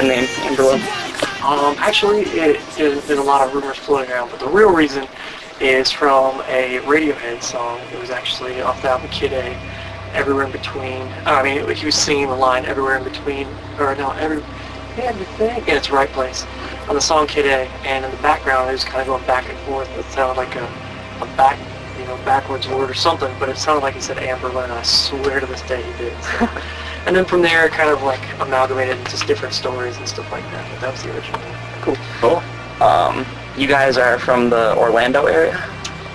band name? Um, actually, it, there's been a lot of rumors floating around, but the real reason is from a Radiohead song. It was actually off the album Kid A, Everywhere in Between. I mean, he was singing the line Everywhere in Between, or no, every, everything in its right place on the song Kid A, and in the background it was kind of going back and forth. It sounded like a, a back, you know, backwards word or something, but it sounded like he said Anberlin. I swear to this day he did. and then from there, it kind of like amalgamated into just different stories and stuff like that. But that was the original. Cool. Cool. Um, you guys are from the Orlando area?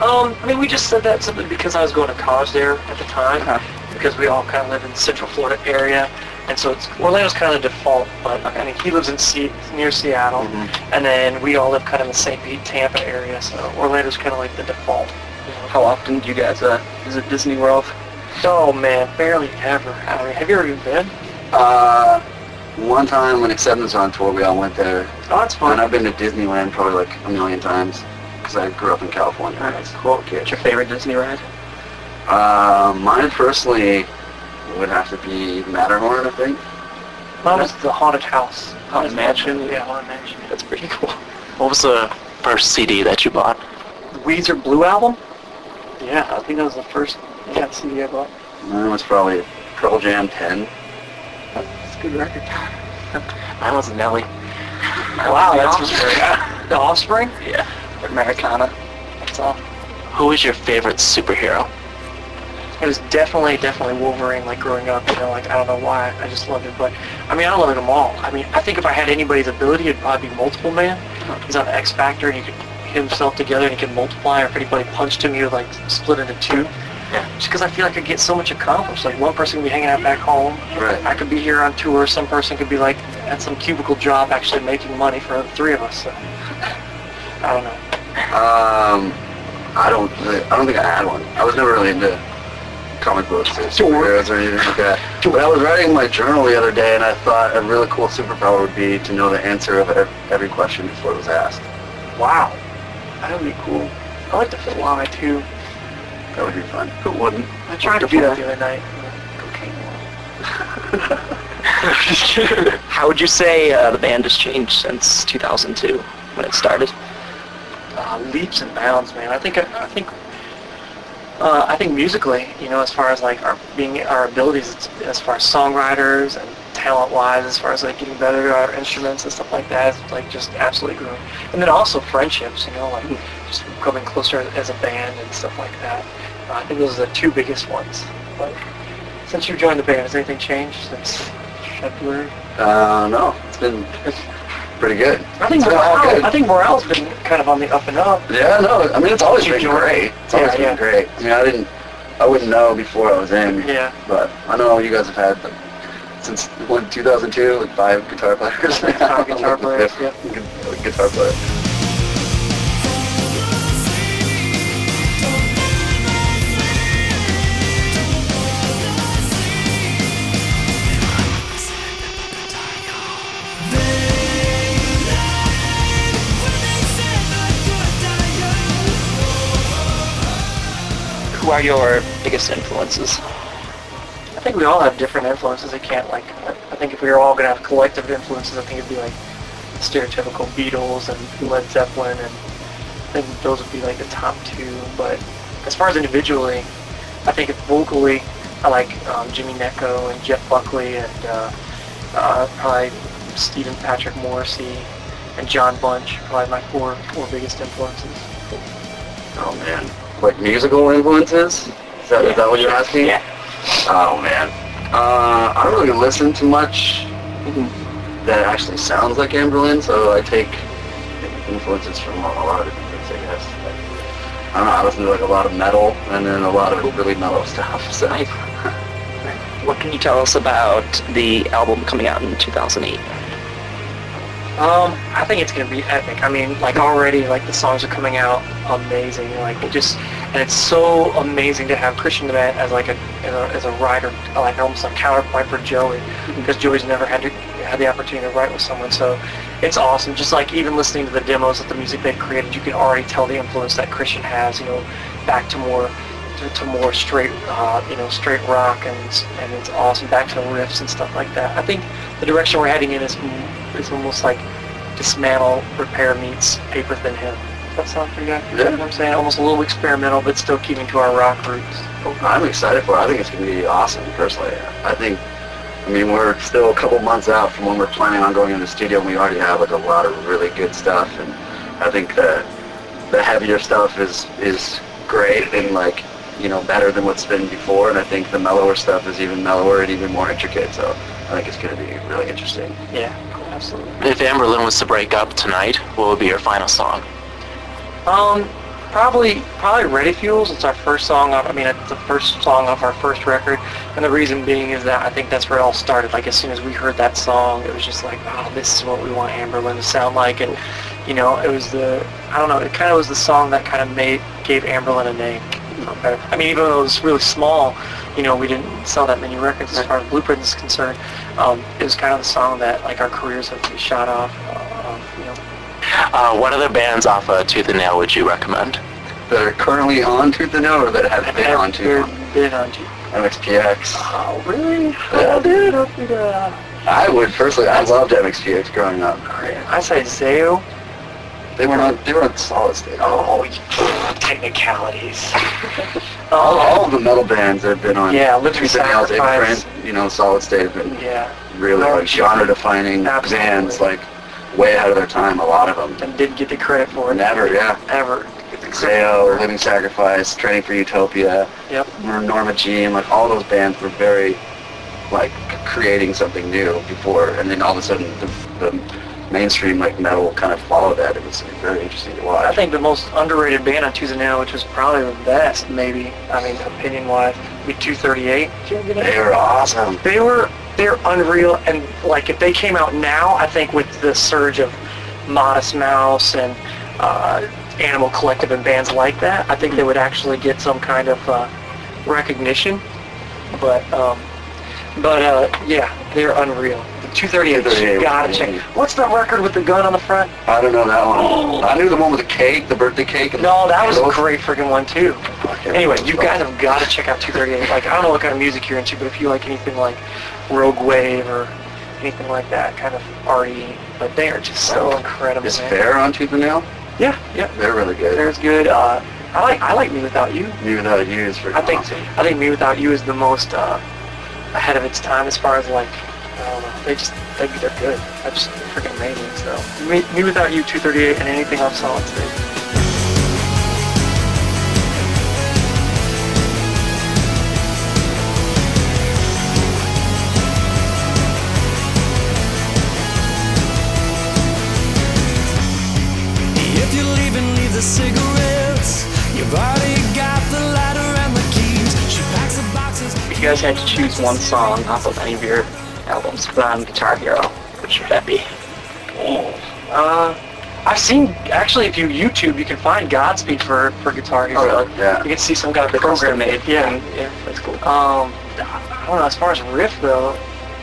Um, I mean, we just said that simply because I was going to college there at the time, Uh-huh. because we all kind of live in the Central Florida area, and so it's Orlando's kind of the default. But I mean, he lives in Se- near Seattle, Mhm. and then we all live kind of in the St. Pete, Tampa area, so Orlando's kind of like the default. you know. How often do you guys uh, visit Disney World? Oh man, barely ever. I mean, have you ever been? Uh, one time when Acceptance was on tour, we all went there. Oh, that's fun. And fun. I've been to Disneyland probably like a million times because I grew up in California. when I Cool. kid. What's your favorite Disney ride? Uh, mine personally would have to be Matterhorn, I think. Mine was the haunted house. Haunted Mansion? Yeah, haunted mansion. That's pretty cool. What was the first CD that you bought? The Weezer Blue album. Yeah, I think that was the first yeah, CD I bought. Mine was probably Pearl Jam 10. It's a good record. Mine was Nelly. Wow, The that's Offspring. the Offspring. Yeah. Americana. That's all. Who was your favorite superhero? It was definitely, definitely Wolverine. Like growing up, you know, like I don't know why, I just loved it. But I mean, I loved them all. I mean, I think if I had anybody's ability, it'd probably be Multiple Man. He's on the X Factor, and he could hit himself together, and he could multiply. Or if anybody punched him, he would like split into two. Yeah. Just because I feel like I get so much accomplished. Like one person could be hanging out back home. Right. I could be here on tour. Some person could be like at some cubicle job, actually making money for the three of us. So I don't know. Um, I don't really, I don't think I had one. I was never really into comic books or superheroes or anything like that. But I was writing my journal the other day and I thought a really cool superpower would be to know the answer of every question before it was asked. Wow, that would be cool. I like to fly too. That would be fun. Who wouldn't? I tried to do that the other night. Cocaine. How would you say uh, the band has changed since 2002 when it started? uh, leaps and bounds, man. I think I think uh, I think musically, you know, as far as like our being our abilities, as far as songwriters and talent-wise, as far as like getting better at our instruments and stuff like that, it's like just absolutely grown. And then also friendships, you know, like just coming closer as a band and stuff like that. Uh, I think those are the two biggest ones. But since you joined the band, has anything changed since February? Uh, no, it's been pretty good. I think It's been all morale. I think morale's been kind of on the up and up. Yeah, no, I mean, it's always been great. It's always Yeah, been yeah. great. I mean, I didn't, I wouldn't know before I was in, Yeah. but I know you guys have had, like, since what, 2002, like five guitar players. Five guitar players, yeah. Guitar player. Who are your biggest influences? I think we all have different influences. I can't like. I think if we were all gonna have collective influences, I think it'd be like stereotypical Beatles and Led Zeppelin, and I think those would be like the top two. But as far as individually, I think if vocally, I like um, Jimmy Necco and Jeff Buckley and uh, uh, probably Stephen Patrick Morrissey and Jon Bunch. Probably my four four biggest influences. Oh man, like musical influences? Is that, is that what you're asking? Yeah. Oh man, uh, I don't really listen to much that actually sounds like Anberlin, so I take influences from a lot of different things, I guess. I don't know, I listen to like a lot of metal and then a lot of really mellow stuff. So What can you tell us about the album coming out in 2008? Um, I think it's gonna be epic. I mean, like already, like the songs are coming out amazing. Like it just, and it's so amazing to have Christian Dement as like a as a, as a writer, like almost a counterpoint for Joey, because Joey's never had to had the opportunity to write with someone. So it's awesome. Just like even listening to the demos of the music they've created, you can already tell the influence that Christian has. You know, back to more to, to more straight, uh, you know, straight rock, and it's, and it's awesome. Back to the riffs and stuff like that. I think the direction we're heading in is is almost like dismantle, repair meets paper thin hymn. Does that sound pretty good? You know Yeah. what I'm saying? Almost a little experimental, but still keeping to our rock roots. I'm excited for it. I think it's going to be awesome, personally. I think, I mean, we're still a couple months out from when we're planning on going in the studio, and we already have, like, a lot of really good stuff, and I think that the heavier stuff is, is great and, like, you know, better than what's been before, and I think the mellower stuff is even mellower and even more intricate, so I think it's going to be really interesting. Yeah, absolutely. If Anberlin was to break up tonight, what would be your final song? Um, probably probably Readyfuels. It's our first song. Off, I mean, it's the first song off our first record, and the reason being is that I think that's where it all started. Like as soon as we heard that song, it was just like, oh, this is what we want Anberlin to sound like, and you know, it was the I don't know, it kind of was the song that kind of made gave Anberlin a name. I mean, even though it was really small, you know, we didn't sell that many records as far as Blueprint is concerned. Um, it was kind of the song that like our careers have shot off. Uh, Uh, what other bands off of Tooth and Nail would you recommend? That are currently on Tooth and Nail or that have been on Tooth Ever been on Tooth. MXPX. Oh, really? Yeah. Oh, dude, I think, uh, I would personally, I loved MXPX growing up. I say Zao. They were on, they were on solid state. Oh, you- technicalities. All, all of the metal bands that have been on Yeah, Living Tooth and Nail, Dave Sacrifice. Print, you know, Solid State have been yeah, really like genre-defining bands, like way ahead of their time. A lot of them. and didn't get the credit for it. Never, yeah. Ever. Zao, Living Sacrifice, Training for Utopia, Yep. Norma Jean, like all those bands were very like creating something new before, and then all of a sudden the, the mainstream like metal kind of followed that. It was very interesting to watch. I think the most underrated band on Tooth and Nail, which was probably the best, maybe, I mean, opinion-wise, would be 238. Did you ever get it? they were awesome. they were they're unreal and like if they came out now i think with the surge of modest mouse and uh, animal collective and bands like that i think they would actually get some kind of uh, recognition. But um, but uh, yeah they're unreal the 238 you 238, gotta check what's the record with the gun on the front I don't know that one. I knew the one with the cake, the birthday cake. And no that was a great freaking one too Anyway, you guys have got to check out 238. Like, I don't know what kind of music you're into, but if you like anything like Rogue Wave or anything like that, kind of RE, but they are just so incredible. Is man. Fair on Tooth and Nail? Yeah, yeah. They're really good. There's good. Uh, I like I like Me Without You. Me Without You is I think awesome. I think Me Without You is the most uh, ahead of its time as far as like. They just they, they're good. I just freaking amazing. So Me, Me Without You, 238, and anything on Solid State. Guys had to choose one song off of any of your albums to put on Guitar Hero, which would that be? Uh, I've seen actually if you YouTube, you can find Godspeed for for Guitar Hero. Oh, really? Yeah. You can see some kind of The program made. Yeah, Yeah, that's cool. Um, I don't know. As far as riff though,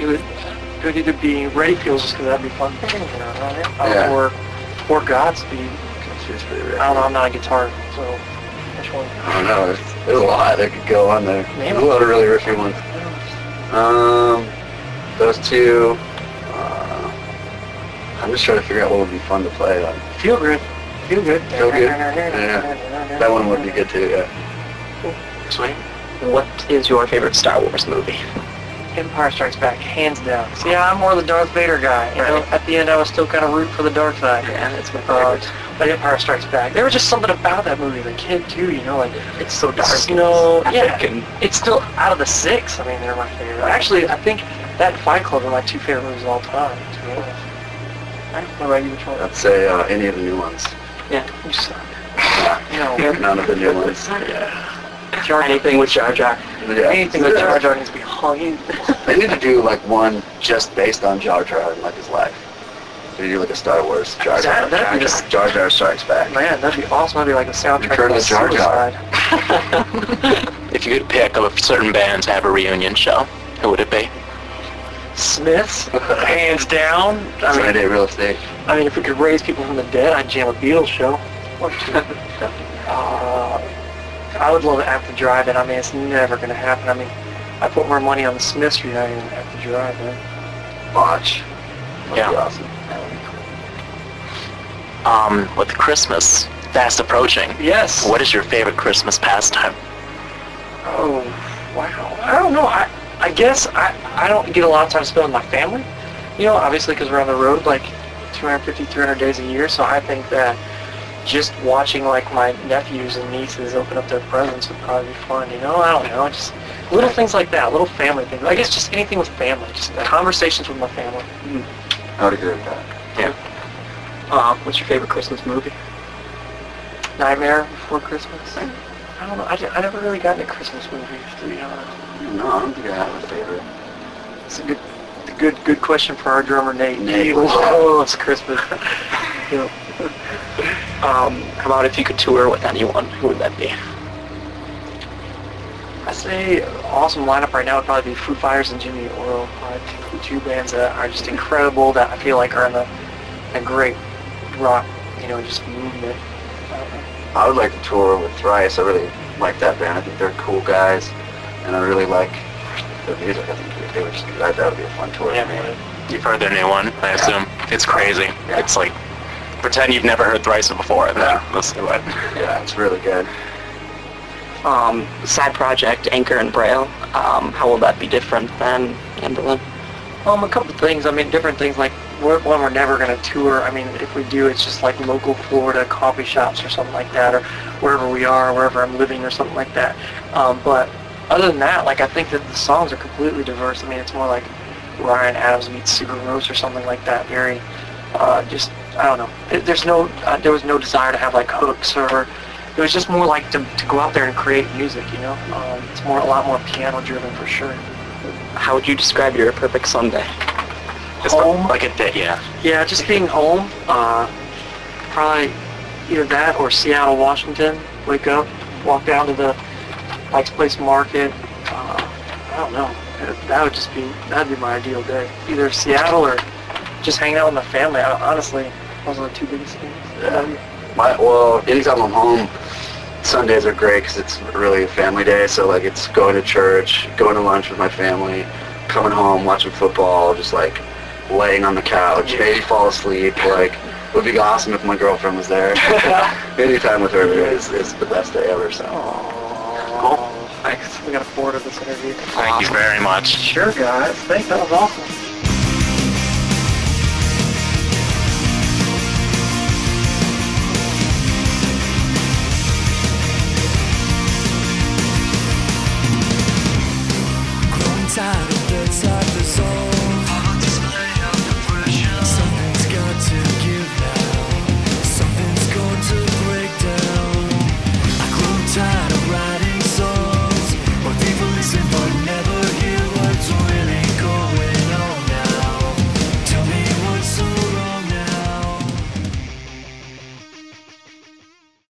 it would it would either be Readyfuels just because that'd be fun, uh, Yeah. or or Godspeed. It's pretty rich. I don't know. I'm not a guitar, so which one? I don't know. There's, there's a lot that could go on there. Name There's a lot of really riffy ones. Um, those two. Uh, I'm just trying to figure out what would be fun to play on. Feel good. Feel good. Feel Good? Yeah. That one would be good too. Yeah. Sweet. What is your favorite Star Wars movie? Empire Strikes Back, hands down. See, I'm more the Darth Vader guy. You know, at the end, I was still kind of rooting for the dark side. Yeah, that's my Uh, but Empire Strikes Back. There was just something about that movie as a kid too. You know, like It's so dark. It's, you know, yeah, and it's still out of the six. I mean, they're my favorite. Actually, I think that and Fight Club are my two favorite movies of all time. To be honest. What about you? Which one? I'd say uh, any of the new ones. yeah, you suck. You know, None of the new ones. Jar Jar Anything with Jar Jar. Yeah. anything with Jar Jar needs to be hung. They need to do like one just based on Jar Jar and like his life. They do like a Star Wars Jar Jar. That- that'd be just Jar Jar Strikes Back. Man, that'd be awesome. That'd be like a soundtrack Return of to Jar Jar. Suicide. If you could pick a certain band to have a reunion show, who would it be? Smiths, hands down. I mean, Day Real Estate. I mean, if we could raise people from the dead, I'd jam a Beatles show. Uh, I would love it at the drive-in. I mean, it's never going to happen. I mean, I put more money on the Smiths reunion than at the drive-in. Watch. That'd Yeah. be awesome. Um, with Christmas fast approaching, Yes. what is your favorite Christmas pastime? Oh, wow. I don't know. I I guess I, I don't get a lot of time spent with my family. You know, obviously because we're on the road like 250, 300 days a year. So I think that just watching like my nephews and nieces open up their presents would probably be fun. You know, I don't know. Just little things like that, little family things. I guess just anything with family, just conversations with my family. I would agree with that. Yeah. Uh, what's your favorite Christmas movie? Nightmare Before Christmas. I don't know. I, never really got into Christmas movies, to be honest. No, I don't think I have a favorite. It's a good, good, good question for our drummer Nate. Nate. He loves Christmas. you know, Um, how about if you could tour with anyone, who would that be? I say awesome lineup right now would probably be Foo Fighters and Jimmy Eat World. Uh, two, two bands that are just incredible. That I feel like are in a, a great rock, you know, just movement. Uh, I would like to tour with Thrice. I really like that band. I think they're cool guys, and I really like their music. I think they would just that, that would be a fun tour yeah, for me. man. You've heard their new one, I assume. It's crazy. It's like pretend you've never heard Thrice before and then Yeah. listen to it. Yeah, it's really good. Um, side project, Anchor and Braille. Um, how will that be different than Anberlin? Um, a couple things. I mean, different things. Like we're, one, we're never going to tour. I mean, if we do, it's just like local Florida coffee shops or something like that, or wherever we are, wherever I'm living, or something like that. Um, but other than that, like I think that the songs are completely diverse. I mean, it's more like Ryan Adams meets Sigur Rós or something like that. Very, uh, just I don't know. There's no, uh, there was no desire to have like hooks or. It was just more like to, to go out there and create music, you know. Um, it's more a lot more piano driven for sure. How would you describe your perfect Sunday? Just Home. like a day, yeah. Yeah, just being home. Uh, probably either that or Seattle, Washington. Wake up, walk down to the Pike's Place Market. Uh, I don't know. That- That would just be that'd be my ideal day. Either Seattle or just hanging out with my family. I, honestly, those are the two biggest things. Yeah. My well, anytime I'm home, Sundays are great because it's really a family day. So like it's going to church, going to lunch with my family, coming home, watching football, just like laying on the couch, maybe fall asleep. Like it would be awesome if my girlfriend was there. Any time with her is, is the best day ever. So Cool. Thanks. We got a to forward this interview. Thank you very much. Sure, guys. Thanks. That was awesome. inside of the dark.